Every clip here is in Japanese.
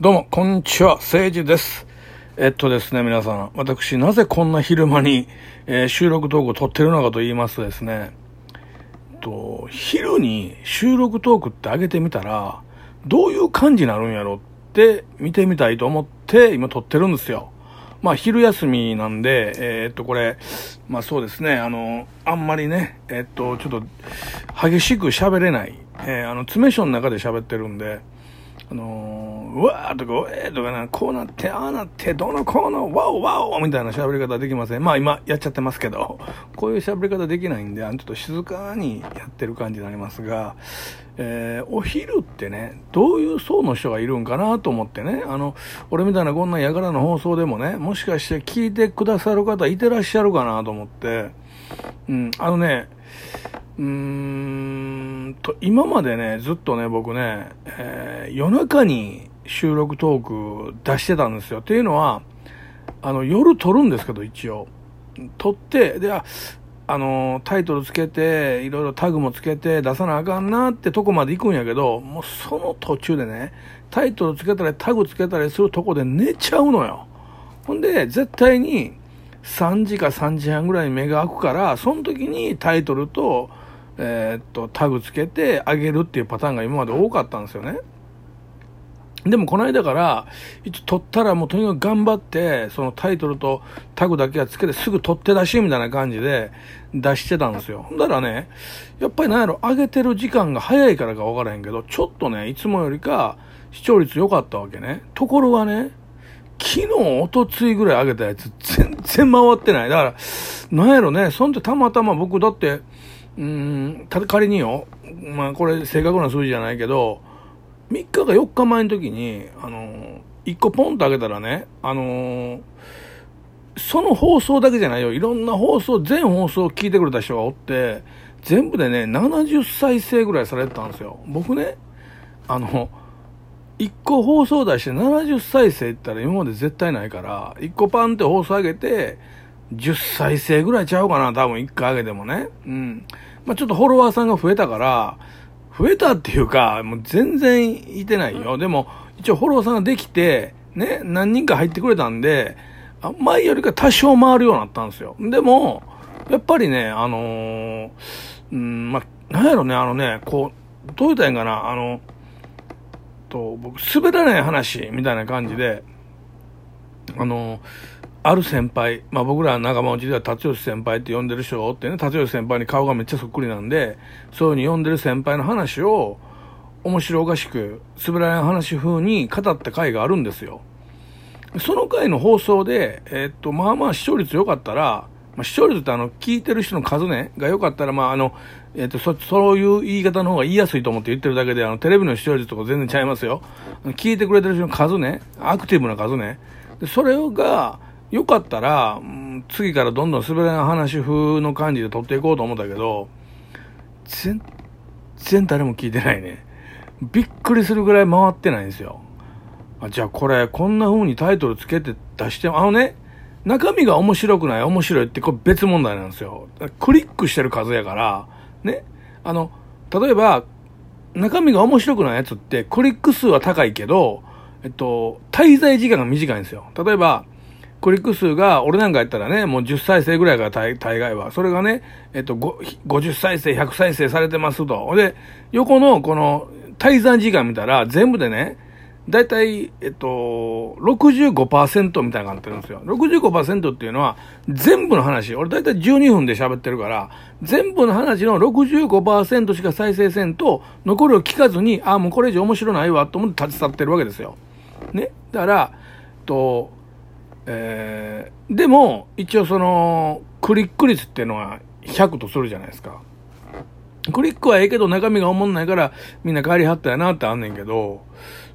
どうも、こんにちは、誠治です。えっとですね、皆さん、私、なぜこんな昼間に、えー収録トークを撮ってるのかと言いますとですね、えっと、昼に収録トークって上げてみたら、どういう感じになるんやろって見てみたいと思って、今撮ってるんですよ。まあ、昼休みなんで、えーっと、これ、まあそうですね、あの、あんまりね、えっと、ちょっと、激しく喋れない、えーあの、詰め所の中で喋ってるんで、あのーうわーとか、えーとかな、こうなって、ああなって、どのこうの、ワオワオみたいな喋り方できません。まあ今やっちゃってますけど、こういう喋り方できないんで、あのちょっと静かにやってる感じになりますが、えーお昼ってね、どういう層の人がいるんかなと思ってね、あの、俺みたいなこんなやからの放送でもね、もしかして聞いてくださる方いてらっしゃるかなと思って、うん、あのね、うーんと、今までね、ずっとね、僕ね、えー夜中に収録トーク出してたんですよ。っていうのは、あの、夜撮るんですけど、一応。撮って、で、あ、あの、タイトルつけて、いろいろタグもつけて出さなあかんなってとこまで行くんやけど、もうその途中でね、タイトルつけたりタグつけたりするとこで寝ちゃうのよ。ほんで、絶対に3時か3時半ぐらいに目が開くから、その時にタイトルと、えーっと、タグつけてあげるっていうパターンが今まで多かったんですよね。でもこの間から、一応撮ったらもうとにかく頑張って、そのタイトルとタグだけはつけてすぐ撮って出しみたいな感じで出してたんですよ。ほんだらね、やっぱりなんやろ、上げてる時間が早いからかわからへんけど、ちょっとね、いつもよりか視聴率良かったわけね。ところがね、昨日、おとついぐらい上げたやつ全然回ってない。だから、なんやろね、そんでたまたま僕だって、うーん、た仮によ、まあこれ正確な数字じゃないけど、3日か4日前の時に、あの、1個ポンと上げたらね、あのその放送だけじゃないよ。いろんな放送、全放送を聞いてくれた人がおって、全部でね、70再生ぐらいされてたんですよ。僕ね、あの、1個放送出して70再生いったら今まで絶対ないから、1個パンって放送上げて、10再生ぐらいちゃうかな、多分1回上げてもね。うん。まあちょっとフォロワーさんが増えたから、増えたっていうか、もう全然いてないよ。でも、一応フォロワーさんができて、ね、何人か入ってくれたんで、あ前よりか多少回るようになったんですよ。でも、やっぱりね、あのーうん、まあ、なんやろね、あのね、こう、どう言ったらいいんかな、あの、と、僕、滑らない話みたいな感じで、あの、ある先輩、まあ僕ら仲間内では達吉先輩って呼んでる人がおってね、達吉先輩に顔がめっちゃそっくりなんで、そういうふうに呼んでる先輩の話を、面白おかしく、滑らない話風に語った回があるんですよ。その回の放送で、えーっと、まあまあ視聴率良かったら、まあ、視聴率ってあの、聞いてる人の数ね、が良かったら、まああの、えーっと、そ、そういう言い方の方が言いやすいと思って言ってるだけで、あの、テレビの視聴率とか全然ちゃいますよ。聞いてくれてる人の数ね、アクティブな数ね。でそれが、良かったら、次からどんどん滑らない話風の感じで撮っていこうと思ったけど、全然誰も聞いてないね。びっくりするぐらい回ってないんですよ。あじゃあこれ、こんな風にタイトルつけて出して、あのね、中身が面白くない、面白いってこれ別問題なんですよ。クリックしてる数やから、ね、あの、例えば、中身が面白くないやつって、クリック数は高いけど、えっと、滞在時間が短いんですよ。例えば、クリック数が、俺なんかやったらね、もう10再生ぐらいから大概は。それがね、えっと、50再生、100再生されてますと。で、横のこの滞在時間見たら、全部でね、だいたい、えっと、65%みたいなのがなってるんですよ。65%っていうのは、全部の話、俺だいたい12分で喋ってるから、全部の話の65%しか再生せんと、残りを聞かずに、あ、もうこれ以上面白ないわ、と思って立ち去ってるわけですよ。ね。だから、と、えー、でも、一応その、クリック率っていうのは100とするじゃないですか。クリックはええけど中身が思んないからみんな帰りはったやなってあんねんけど、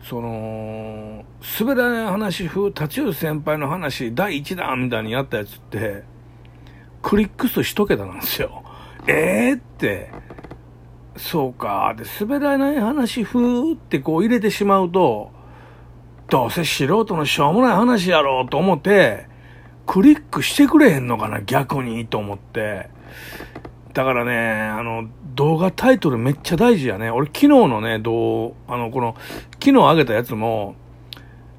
その、滑らない話風、立ち寄る先輩の話第一弾みたいにやったやつって、クリック数一桁なんですよ。ええー、って、そうか。で、滑らない話風ってこう入れてしまうと、どうせ素人のしょうもない話やろうと思って、クリックしてくれへんのかな、逆にと思って。だからね、あの、動画タイトルめっちゃ大事やね。俺昨日のね、どう、あの、この、昨日上げたやつも、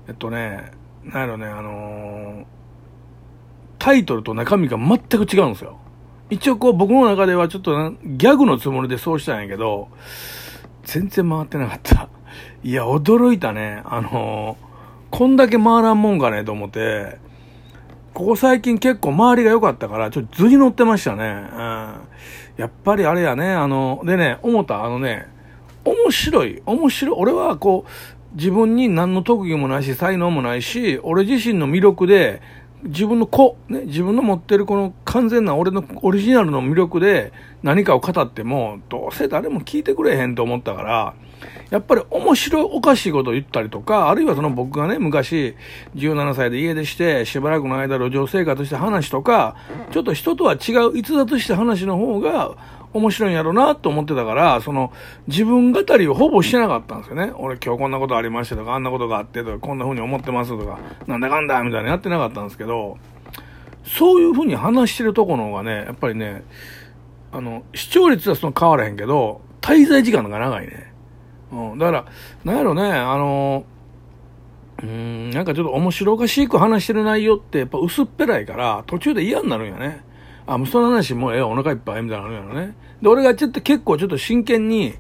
えっとね、なんやろね、あのー、タイトルと中身が全く違うんですよ。一応こう僕の中ではちょっとギャグのつもりでそうしたんやけど、全然回ってなかった。いや、驚いたね。あの、こんだけ回らんもんかねと思って、ここ最近結構周りが良かったから、ちょっと図に乗ってましたね。うん。やっぱりあれやね、あの、でね、思った、あのね、面白い、面白い。俺はこう、自分に何の特技もないし、才能もないし、俺自身の魅力で、自分の子、ね、自分の持ってるこの完全な俺のオリジナルの魅力で何かを語っても、どうせ誰も聞いてくれへんと思ったから、やっぱり面白いおかしいことを言ったりとか、あるいはその僕がね、昔、17歳で家出して、しばらくの間路上生活して話とか、ちょっと人とは違う逸脱した話の方が、面白いんやろうなと思ってたから、その、自分語りをほぼしてなかったんですよね。俺今日こんなことありましたとか、あんなことがあってとか、こんな風に思ってますとか、なんだかんだみたいなやってなかったんですけど、そういう風に話してるとこの方がね、やっぱりね、あの、視聴率はその変わらへんけど、滞在時間が長いね。うん。だから、なんやろね、あの、うん、なんかちょっと面白おかしく話してる内容ってやっぱ薄っぺらいから、途中で嫌になるんやね。あ、もうその話もうええお腹いっぱいみたいなのやろね。で、俺がちょっと結構ちょっと真剣に、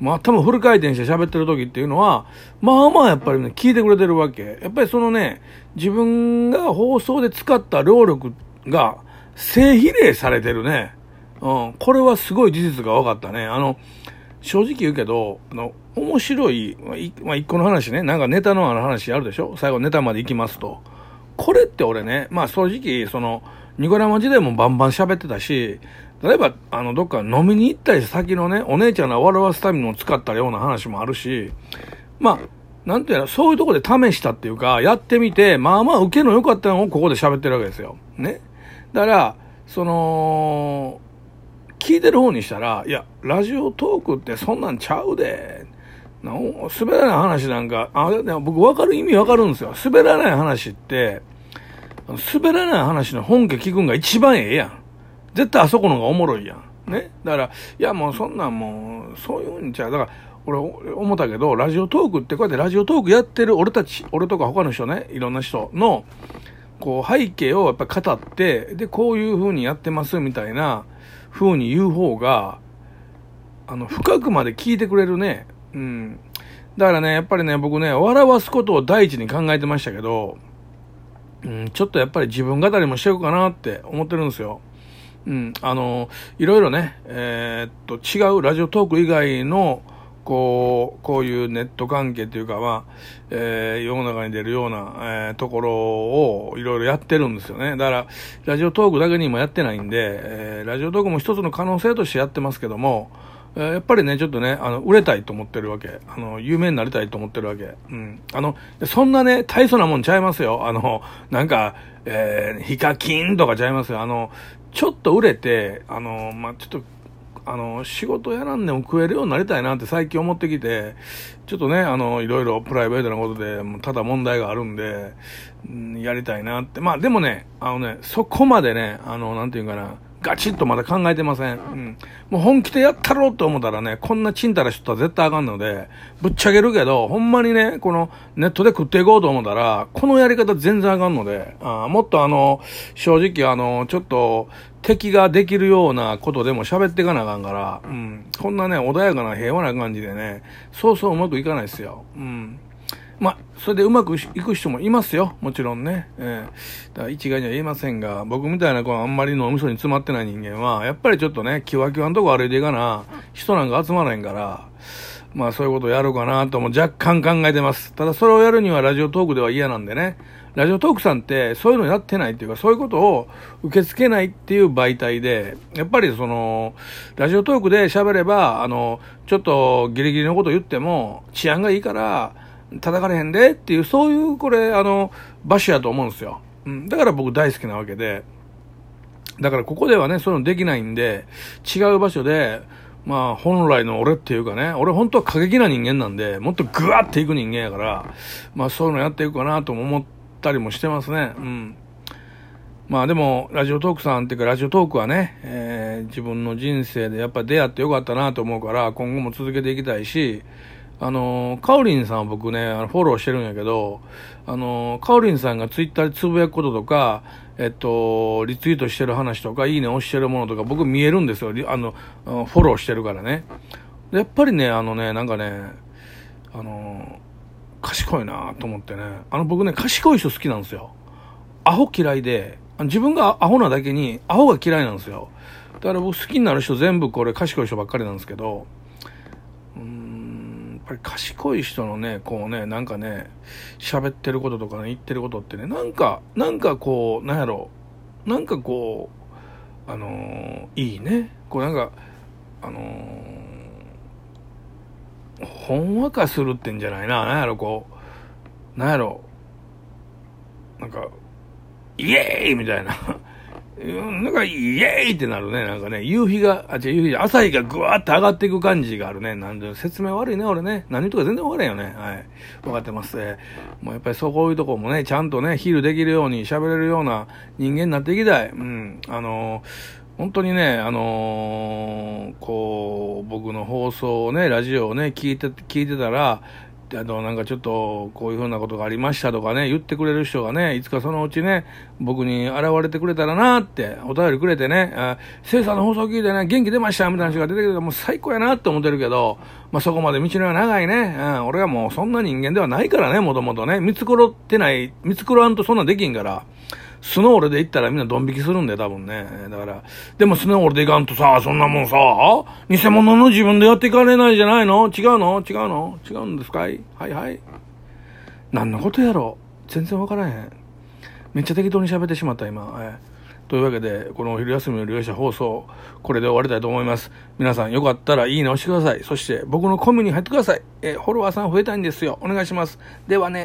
まあ多分フル回転して喋ってる時っていうのは、まあまあやっぱりね、聞いてくれてるわけ。やっぱりそのね、自分が放送で使った労力が性比例されてるね。うん。これはすごい事実が分かったね。あの、正直言うけど、あの、面白い、まあ、一個の話ね、なんかネタのある話あるでしょ？最後ネタまで行きますと。これって俺ね、まあ正直、その、ニコラマ時代もバンバン喋ってたし、例えば、あの、どっか飲みに行ったり先のね、お姉ちゃんの笑わすためにも使ったような話もあるし、まあ、なんていうの、そういうとこで試したっていうか、やってみて、まあまあ受けの良かったのをここで喋ってるわけですよ。ね？だから、その、聞いてる方にしたら、いや、ラジオトークってそんなんちゃうで。な滑らない話なんか、あ、僕分かる意味分かるんですよ。滑らない話って、滑らない話の本家聞くんが一番ええやん。絶対あそこのがおもろいやん。ね？だから、いやもうそんなんもう、そういうんちゃう。だから、俺思ったけど、ラジオトークってこうやってラジオトークやってる俺たち、俺とか他の人ね、いろんな人の、こう背景をやっぱ語って、で、こういう風にやってますみたいな風に言う方が、あの、深くまで聞いてくれるね。うん。だからね、やっぱりね、僕ね、笑わすことを第一に考えてましたけど、うん、ちょっとやっぱり自分語りもしていこうかなって思ってるんですよ。うん、あの、いろいろね、えー、っと、違うラジオトーク以外の、こう、こういうネット関係っていうか、まあ、えー、世の中に出るような、えー、ところをいろいろやってるんですよね。だから、ラジオトークだけにもやってないんで、えー、ラジオトークも一つの可能性としてやってますけども、やっぱりね、ちょっとね、あの、売れたいと思ってるわけ。あの、有名になりたいと思ってるわけ。うん。あの、そんなね、大層なもんちゃいますよ。あの、なんか、えー、ヒカキンとかちゃいますよ。あの、ちょっと売れて、あの、まあ、ちょっと、あの、仕事やらんでも食えるようになりたいなって最近思ってきて、ちょっとね、あの、いろいろプライベートなことで、ただ問題があるんで、うん、やりたいなって。まあでもね、あのね、そこまでね、あの、なんていうかな、ガチッとまだ考えてません。うん。もう本気でやったろうと思ったらね、こんなチンタラしとったら絶対あかんので、ぶっちゃけるけど、ほんまにね、このネットで食っていこうと思ったら、このやり方全然あかんので、あもっとあの、正直あの、ちょっと、敵ができるようなことでも喋っていかなあかんから、うん。こんなね、穏やかな平和な感じでね、そうそううまくいかないですよ。うん。まあ、それでうまくいく人もいますよ。もちろんね。えー、だから一概には言えませんが、僕みたいな子はあんまり脳みそに詰まってない人間は、やっぱりちょっとね、キワキワのとこ歩いていかな、人なんか集まらへんから、まあそういうことをやろうかなとも若干考えてます。ただそれをやるにはラジオトークでは嫌なんでね。ラジオトークさんってそういうのやってないっていうか、そういうことを受け付けないっていう媒体で、やっぱりその、ラジオトークで喋れば、あの、ちょっとギリギリのこと言っても治安がいいから、叩かれへんでっていう、そういう、これ、あの、場所やと思うんですよ。うん。だから僕大好きなわけで。だからここではね、そういうのできないんで、違う場所で、まあ、本来の俺っていうかね、俺本当は過激な人間なんで、もっとグワっていく人間やから、まあそういうのやっていくかなとも思ったりもしてますね。うん。まあでも、ラジオトークさんっていうか、ラジオトークはね、えー、自分の人生でやっぱ出会ってよかったなと思うから、今後も続けていきたいし、あの、カオリンさんは僕ね、あのフォローしてるんやけど、あの、カオリンさんがツイッターでつぶやくこととか、えっと、リツイートしてる話とか、いいね押してるものとか、僕見えるんですよ。あの、フォローしてるからね。やっぱりね、あのね、なんかね、あの、賢いなと思ってね。あの、僕ね、賢い人好きなんですよ。アホ嫌いで、自分がアホなだけに、アホが嫌いなんですよ。だから僕好きになる人全部これ賢い人ばっかりなんですけど、ぱり賢い人のね、こうね、なんかね、喋ってることとかね、言ってることってね、なんか、なんかこう、なんやろ、なんかこう、あのー、いいね。こうなんか、あのー、ほんわかするってんじゃないな、なんやろ、こう、なんやろ、なんか、イエーイみたいな。なんか、イエーイってなるね。なんかね、夕日が、あ、違う、夕日、朝日がぐわーって上がっていく感じがあるね。なんで、説明悪いね、俺ね。何とか全然わからんよね。はい。分かってます。えー、もうやっぱりそうこういうとこもね、ちゃんとね、ヒールできるように喋れるような人間になっていきたい。うん。あのー本当にね、あのー、こう、僕の放送をね、ラジオをね、聞いて、聞いてたら、あの、なんかちょっと、こういうふうなことがありましたとかね、言ってくれる人がね、いつかそのうちね、僕に現れてくれたらなって、お便りくれてね、あ、生産の放送聞いてね、元気出ましたみたいな人が出てくると、もう最高やなって思ってるけど、まあ、そこまで道のりは長いね。うん、俺はもうそんな人間ではないからね、もともとね。見繕ってない、見繕わんとそんなできんから。スノールで行ったらみんなドン引きするんだよ、多分ね。だから、でもスノールで行かんとさ、そんなもんさ、偽物の自分でやっていかれないじゃないの？違うの？違うの？違うんですかい？はいはい。何のことやろ？全然わからへん。めっちゃ適当に喋ってしまった、今。えというわけで、このお昼休みの利用者放送、これで終わりたいと思います。皆さんよかったらいいね押してください。そして僕のコミュに入ってください。えフォロワーさん増えたいんですよ。お願いします。ではね。